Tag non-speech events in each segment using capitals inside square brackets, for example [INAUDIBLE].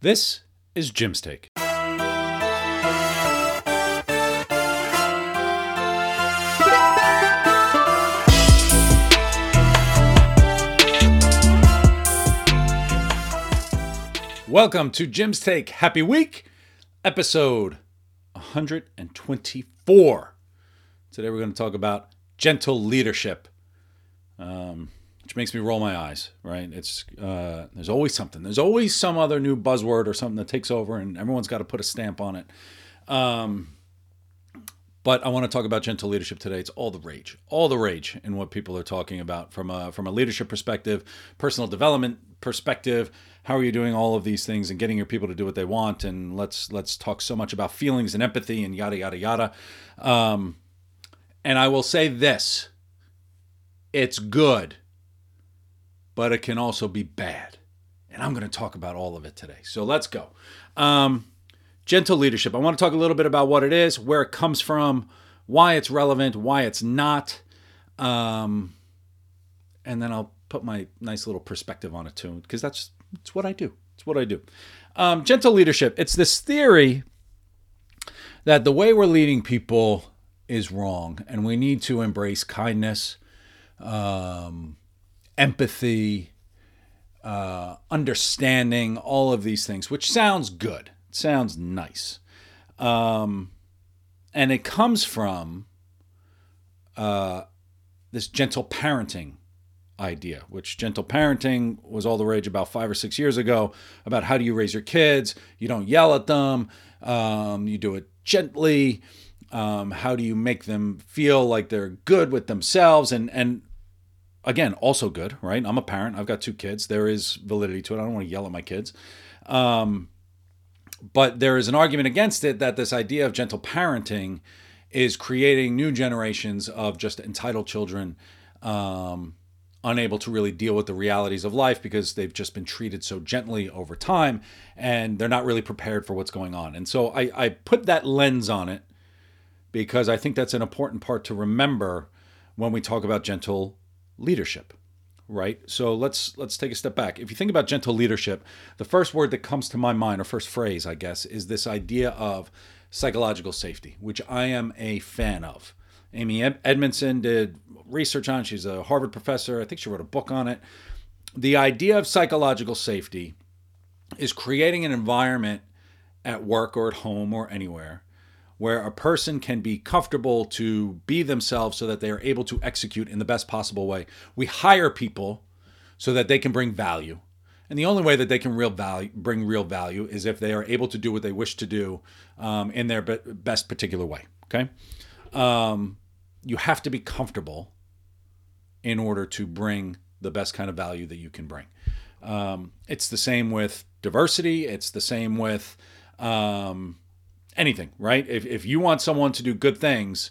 This is Jim's Take. Welcome to Jim's Take. Happy week, episode 124. Today we're going to talk about gentle leadership, um, which makes me roll my eyes. Right? It's uh, there's always something. There's always some other new buzzword or something that takes over, and everyone's got to put a stamp on it. Um, but I want to talk about gentle leadership today. It's all the rage, all the rage in what people are talking about from a from a leadership perspective, personal development perspective. How are you doing all of these things and getting your people to do what they want? And let's let's talk so much about feelings and empathy and yada yada yada. Um, and I will say this: it's good, but it can also be bad. And I'm going to talk about all of it today. So let's go. Um, gentle leadership. I want to talk a little bit about what it is, where it comes from, why it's relevant, why it's not. Um, and then I'll put my nice little perspective on it too, because that's it's what I do. It's what I do. Um, gentle leadership. It's this theory that the way we're leading people is wrong, and we need to embrace kindness, um, empathy, uh, understanding, all of these things, which sounds good. It sounds nice. Um, and it comes from uh, this gentle parenting idea, which gentle parenting was all the rage about five or six years ago about how do you raise your kids? You don't yell at them, um, you do it gently. Um, how do you make them feel like they're good with themselves? And and again, also good, right? I'm a parent. I've got two kids. There is validity to it. I don't want to yell at my kids. Um, but there is an argument against it that this idea of gentle parenting is creating new generations of just entitled children um, unable to really deal with the realities of life because they've just been treated so gently over time and they're not really prepared for what's going on. And so I, I put that lens on it because I think that's an important part to remember when we talk about gentle leadership right? So let's let's take a step back. If you think about gentle leadership the first word that comes to my mind or first phrase i guess is this idea of psychological safety which i am a fan of. Amy edmondson did research on she's a harvard professor. I think she wrote a book on it. The idea of psychological safety is creating an environment at work or at home or anywhere where a person can be comfortable to be themselves so that they are able to execute in the best possible way. We hire people so that they can bring value. And the only way that they can real value, bring real value is if they are able to do what they wish to do um, in their be- best particular way. Okay. Um, you have to be comfortable in order to bring the best kind of value that you can bring. Um, it's the same with diversity. It's the same with um, anything, right? If, if you want someone to do good things,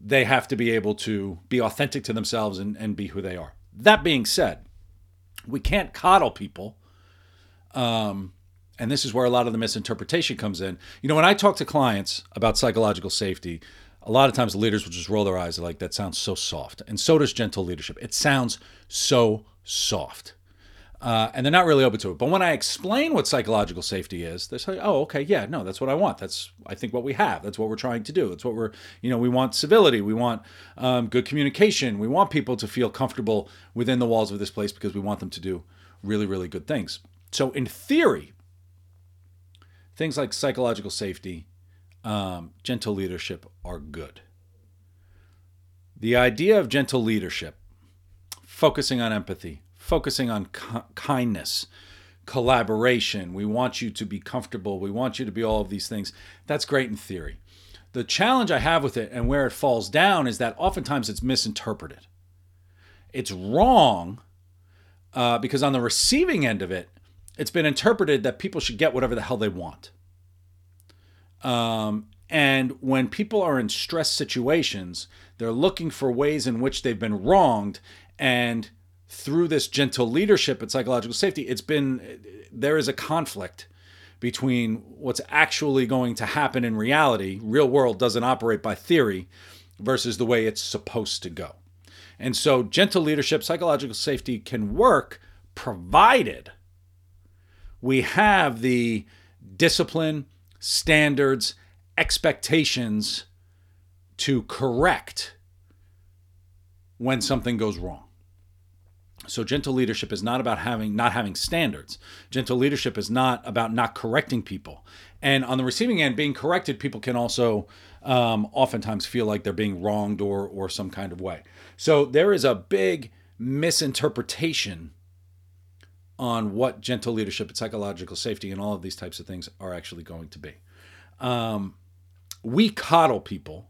they have to be able to be authentic to themselves and, and be who they are. That being said, we can't coddle people. Um, and this is where a lot of the misinterpretation comes in. You know, when I talk to clients about psychological safety, a lot of times the leaders will just roll their eyes like, that sounds so soft. And so does gentle leadership. It sounds so soft uh, and they're not really open to it. But when I explain what psychological safety is, they say, "Oh, okay, yeah, no, that's what I want. That's I think what we have. That's what we're trying to do. That's what we're, you know, we want civility. We want um, good communication. We want people to feel comfortable within the walls of this place because we want them to do really, really good things. So, in theory, things like psychological safety, um, gentle leadership are good. The idea of gentle leadership, focusing on empathy, focusing on kindness, collaboration. We want you to be comfortable. We want you to be all of these things. That's great in theory. The challenge I have with it and where it falls down is that oftentimes it's misinterpreted. It's wrong uh, because on the receiving end of it, it's been interpreted that people should get whatever the hell they want. Um, and when people are in stress situations, they're looking for ways in which they've been wronged and through this gentle leadership and psychological safety, it's been there is a conflict between what's actually going to happen in reality. Real world doesn't operate by theory versus the way it's supposed to go. And so, gentle leadership, psychological safety can work provided we have the discipline, standards, expectations to correct when something goes wrong. So gentle leadership is not about having not having standards. Gentle leadership is not about not correcting people. And on the receiving end, being corrected, people can also um, oftentimes feel like they're being wronged or or some kind of way. So there is a big misinterpretation on what gentle leadership and psychological safety and all of these types of things are actually going to be. Um, we coddle people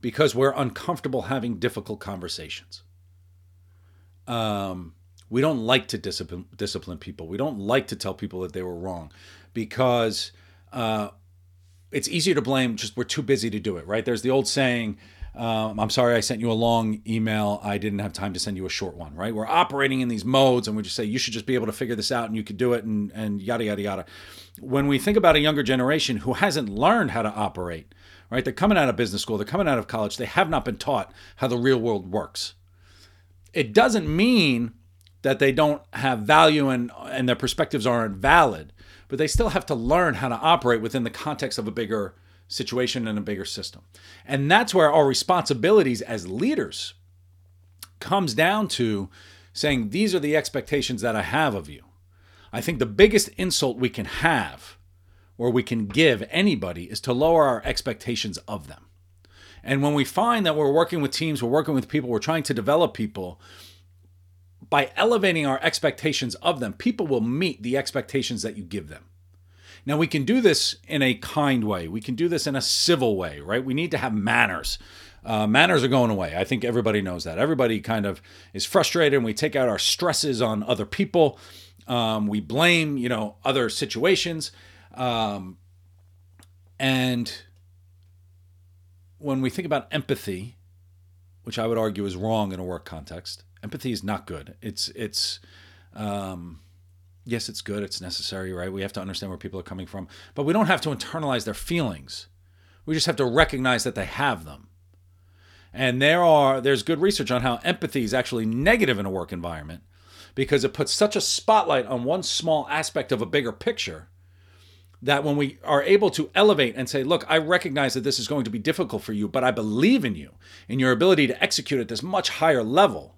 because we're uncomfortable having difficult conversations. Um, we don't like to discipline discipline people. We don't like to tell people that they were wrong because uh, it's easier to blame. Just we're too busy to do it, right? There's the old saying. Um, I'm sorry I sent you a long email. I didn't have time to send you a short one, right? We're operating in these modes and we just say, you should just be able to figure this out and you could do it and, and yada, yada, yada. When we think about a younger generation who hasn't learned how to operate, right? They're coming out of business school, they're coming out of college, they have not been taught how the real world works. It doesn't mean that they don't have value and, and their perspectives aren't valid, but they still have to learn how to operate within the context of a bigger situation and a bigger system. And that's where our responsibilities as leaders comes down to saying these are the expectations that I have of you. I think the biggest insult we can have or we can give anybody is to lower our expectations of them. And when we find that we're working with teams, we're working with people, we're trying to develop people, by elevating our expectations of them, people will meet the expectations that you give them. Now, we can do this in a kind way. We can do this in a civil way, right? We need to have manners. Uh, manners are going away. I think everybody knows that. Everybody kind of is frustrated, and we take out our stresses on other people. Um, we blame, you know, other situations. Um, and when we think about empathy, which I would argue is wrong in a work context, empathy is not good. It's it's um, yes, it's good, it's necessary, right? We have to understand where people are coming from, but we don't have to internalize their feelings. We just have to recognize that they have them. And there are there's good research on how empathy is actually negative in a work environment because it puts such a spotlight on one small aspect of a bigger picture that when we are able to elevate and say, look, I recognize that this is going to be difficult for you, but I believe in you, in your ability to execute at this much higher level.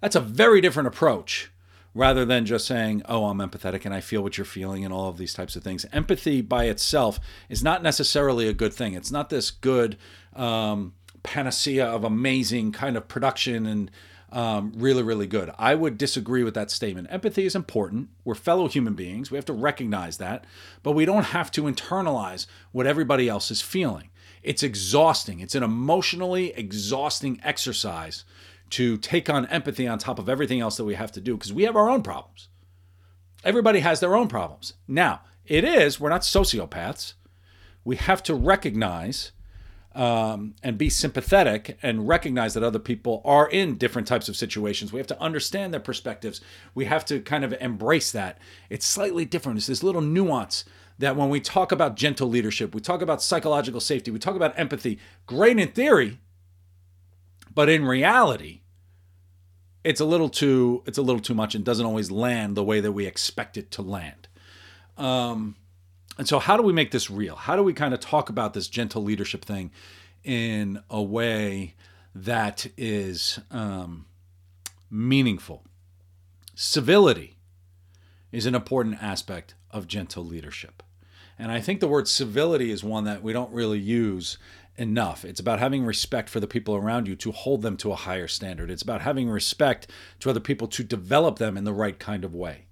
That's a very different approach rather than just saying, oh, I'm empathetic and I feel what you're feeling and all of these types of things. Empathy by itself is not necessarily a good thing. It's not this good um, panacea of amazing kind of production and um, really, really good. I would disagree with that statement. Empathy is important. We're fellow human beings. We have to recognize that, but we don't have to internalize what everybody else is feeling. It's exhausting. It's an emotionally exhausting exercise to take on empathy on top of everything else that we have to do because we have our own problems. Everybody has their own problems. Now, it is, we're not sociopaths. We have to recognize um, and be sympathetic and recognize that other people are in different types of situations. We have to understand their perspectives. We have to kind of embrace that. It's slightly different. It's this little nuance that when we talk about gentle leadership, we talk about psychological safety, we talk about empathy, great in theory, but in reality, it's a little too it's a little too much and doesn't always land the way that we expect it to land. Um, and so, how do we make this real? How do we kind of talk about this gentle leadership thing in a way that is um, meaningful? Civility is an important aspect of gentle leadership. And I think the word civility is one that we don't really use enough. It's about having respect for the people around you to hold them to a higher standard. It's about having respect to other people to develop them in the right kind of way.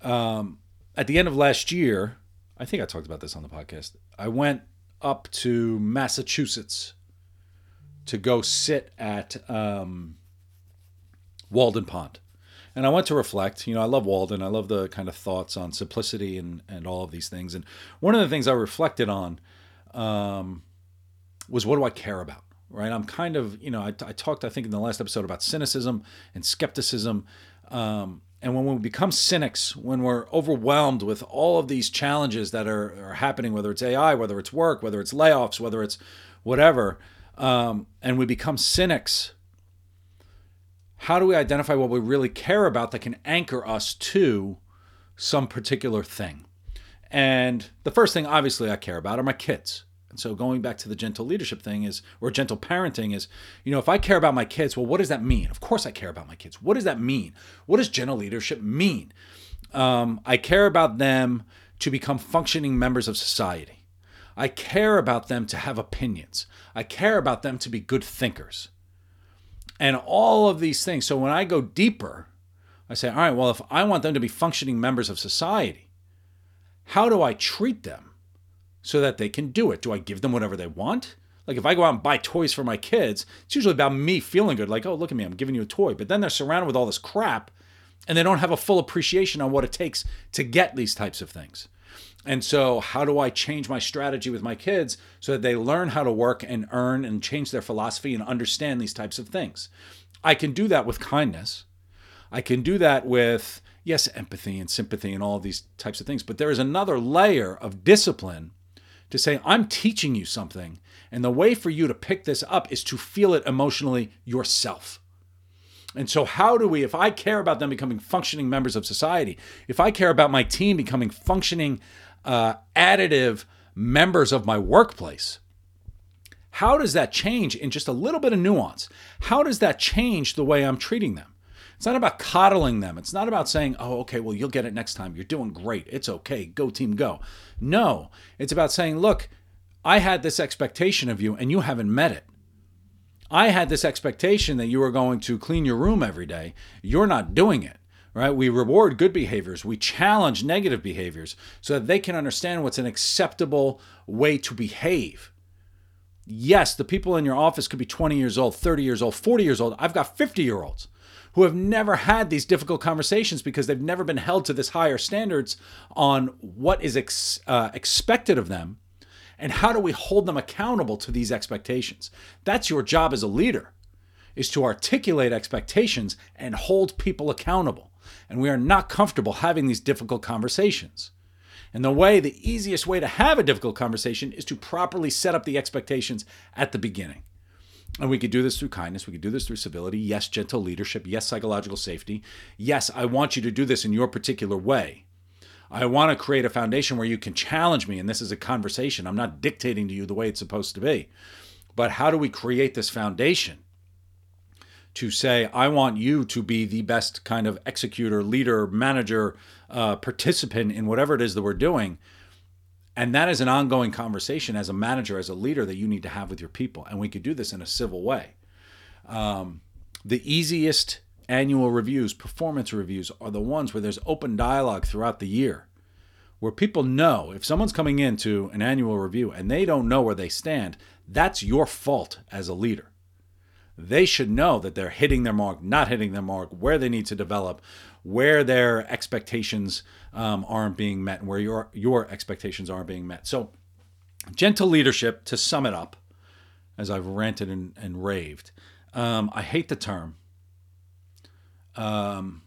Um, at the end of last year, I think I talked about this on the podcast. I went up to Massachusetts to go sit at um, Walden Pond. And I went to reflect. You know, I love Walden. I love the kind of thoughts on simplicity and, and all of these things. And one of the things I reflected on um, was what do I care about? Right. I'm kind of, you know, I, I talked, I think, in the last episode about cynicism and skepticism. Um, and when we become cynics, when we're overwhelmed with all of these challenges that are, are happening, whether it's AI, whether it's work, whether it's layoffs, whether it's whatever, um, and we become cynics, how do we identify what we really care about that can anchor us to some particular thing. And the first thing, obviously, I care about are my kids. And so going back to the gentle leadership thing is, or gentle parenting is, you know, if I care about my kids, well, what does that mean? Of course I care about my kids. What does that mean? What does gentle leadership mean? Um, I care about them to become functioning members of society. I care about them to have opinions. I care about them to be good thinkers. And all of these things. So when I go deeper, I say, all right, well, if I want them to be functioning members of society, how do I treat them so that they can do it? Do I give them whatever they want? Like if I go out and buy toys for my kids, it's usually about me feeling good, like, oh, look at me, I'm giving you a toy. But then they're surrounded with all this crap and they don't have a full appreciation on what it takes to get these types of things. And so, how do I change my strategy with my kids so that they learn how to work and earn and change their philosophy and understand these types of things? I can do that with kindness. I can do that with, yes, empathy and sympathy and all these types of things. But there is another layer of discipline to say, I'm teaching you something. And the way for you to pick this up is to feel it emotionally yourself. And so, how do we, if I care about them becoming functioning members of society, if I care about my team becoming functioning, uh, additive members of my workplace, how does that change in just a little bit of nuance? How does that change the way I'm treating them? It's not about coddling them. It's not about saying, oh, okay, well, you'll get it next time. You're doing great. It's okay. Go, team, go. No, it's about saying, look, I had this expectation of you and you haven't met it. I had this expectation that you were going to clean your room every day. You're not doing it, right? We reward good behaviors. We challenge negative behaviors so that they can understand what's an acceptable way to behave. Yes, the people in your office could be 20 years old, 30 years old, 40 years old. I've got 50 year olds who have never had these difficult conversations because they've never been held to this higher standards on what is ex- uh, expected of them and how do we hold them accountable to these expectations. That's your job as a leader is to articulate expectations and hold people accountable. And we are not comfortable having these difficult conversations. And the way the easiest way to have a difficult conversation is to properly set up the expectations at the beginning and we could do this through kindness. We could do this through civility. Yes, gentle leadership. Yes, psychological safety. Yes, I want you to do this in your particular way. I want to create a foundation where you can challenge me, and this is a conversation. I'm not dictating to you the way it's supposed to be. But how do we create this foundation to say, I want you to be the best kind of executor, leader, manager, uh, participant in whatever it is that we're doing? And that is an ongoing conversation as a manager, as a leader that you need to have with your people. And we could do this in a civil way. Um, the easiest annual reviews, performance reviews, are the ones where there's open dialogue throughout the year, where people know if someone's coming into an annual review and they don't know where they stand, that's your fault as a leader. They should know that they're hitting their mark, not hitting their mark, where they need to develop, where their expectations um, aren't being met, and where your your expectations aren't being met. So, gentle leadership. To sum it up, as I've ranted and, and raved, um, I hate the term um,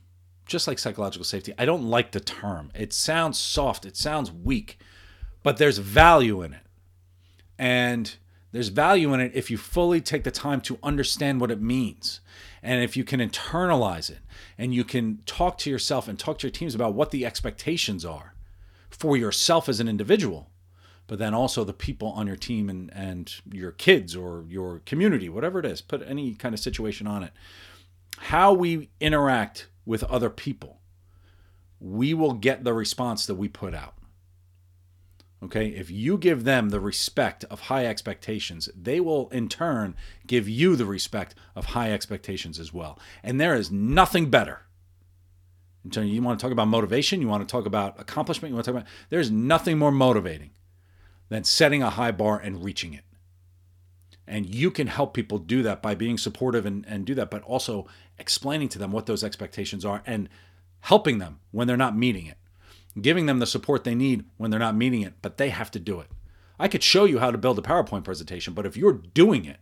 just like psychological safety, I don't like the term. It sounds soft, it sounds weak, but there's value in it. And there's value in it if you fully take the time to understand what it means. And if you can internalize it and you can talk to yourself and talk to your teams about what the expectations are for yourself as an individual, but then also the people on your team and, and your kids or your community, whatever it is, put any kind of situation on it how we interact with other people, we will get the response that we put out. Okay, if you give them the respect of high expectations, they will in turn give you the respect of high expectations as well. And there is nothing better. You want to talk about motivation, you want to talk about accomplishment, you want to talk about there's nothing more motivating than setting a high bar and reaching it. And you can help people do that by being supportive and, and do that, but also explaining to them what those expectations are and helping them when they're not meeting it, giving them the support they need when they're not meeting it, but they have to do it. I could show you how to build a PowerPoint presentation, but if you're doing it,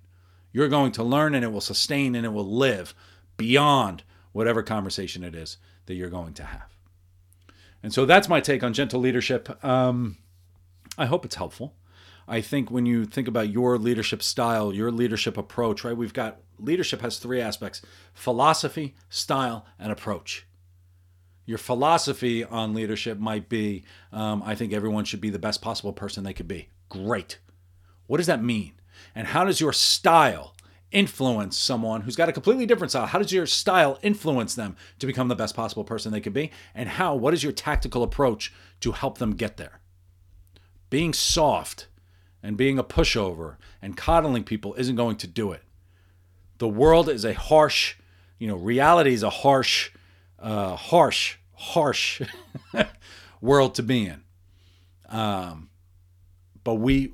you're going to learn and it will sustain and it will live beyond whatever conversation it is that you're going to have. And so that's my take on gentle leadership. Um, I hope it's helpful. I think when you think about your leadership style, your leadership approach, right? We've got leadership has three aspects philosophy, style, and approach. Your philosophy on leadership might be um, I think everyone should be the best possible person they could be. Great. What does that mean? And how does your style influence someone who's got a completely different style? How does your style influence them to become the best possible person they could be? And how, what is your tactical approach to help them get there? Being soft and being a pushover and coddling people isn't going to do it. The world is a harsh, you know, reality is a harsh, uh, harsh, harsh [LAUGHS] world to be in. Um, but we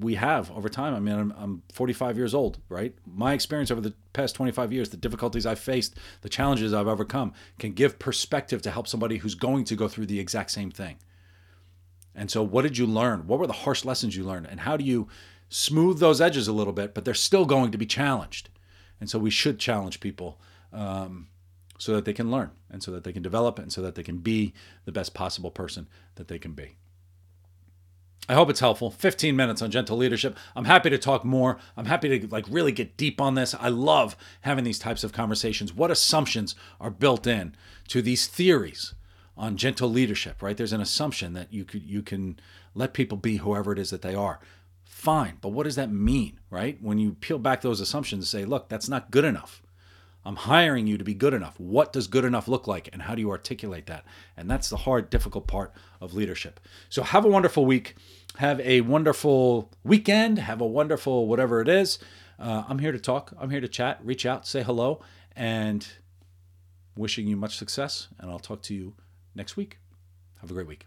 we have over time. I mean, I'm, I'm 45 years old, right? My experience over the past 25 years, the difficulties I've faced, the challenges I've overcome, can give perspective to help somebody who's going to go through the exact same thing. And so, what did you learn? What were the harsh lessons you learned? And how do you smooth those edges a little bit, but they're still going to be challenged? And so, we should challenge people um, so that they can learn and so that they can develop and so that they can be the best possible person that they can be. I hope it's helpful. 15 minutes on gentle leadership. I'm happy to talk more. I'm happy to like really get deep on this. I love having these types of conversations. What assumptions are built in to these theories on gentle leadership, right? There's an assumption that you could you can let people be whoever it is that they are. Fine, but what does that mean, right? When you peel back those assumptions and say, look, that's not good enough. I'm hiring you to be good enough. What does good enough look like? And how do you articulate that? And that's the hard, difficult part of leadership. So have a wonderful week. Have a wonderful weekend. Have a wonderful whatever it is. Uh, I'm here to talk. I'm here to chat. Reach out, say hello, and wishing you much success. And I'll talk to you next week. Have a great week.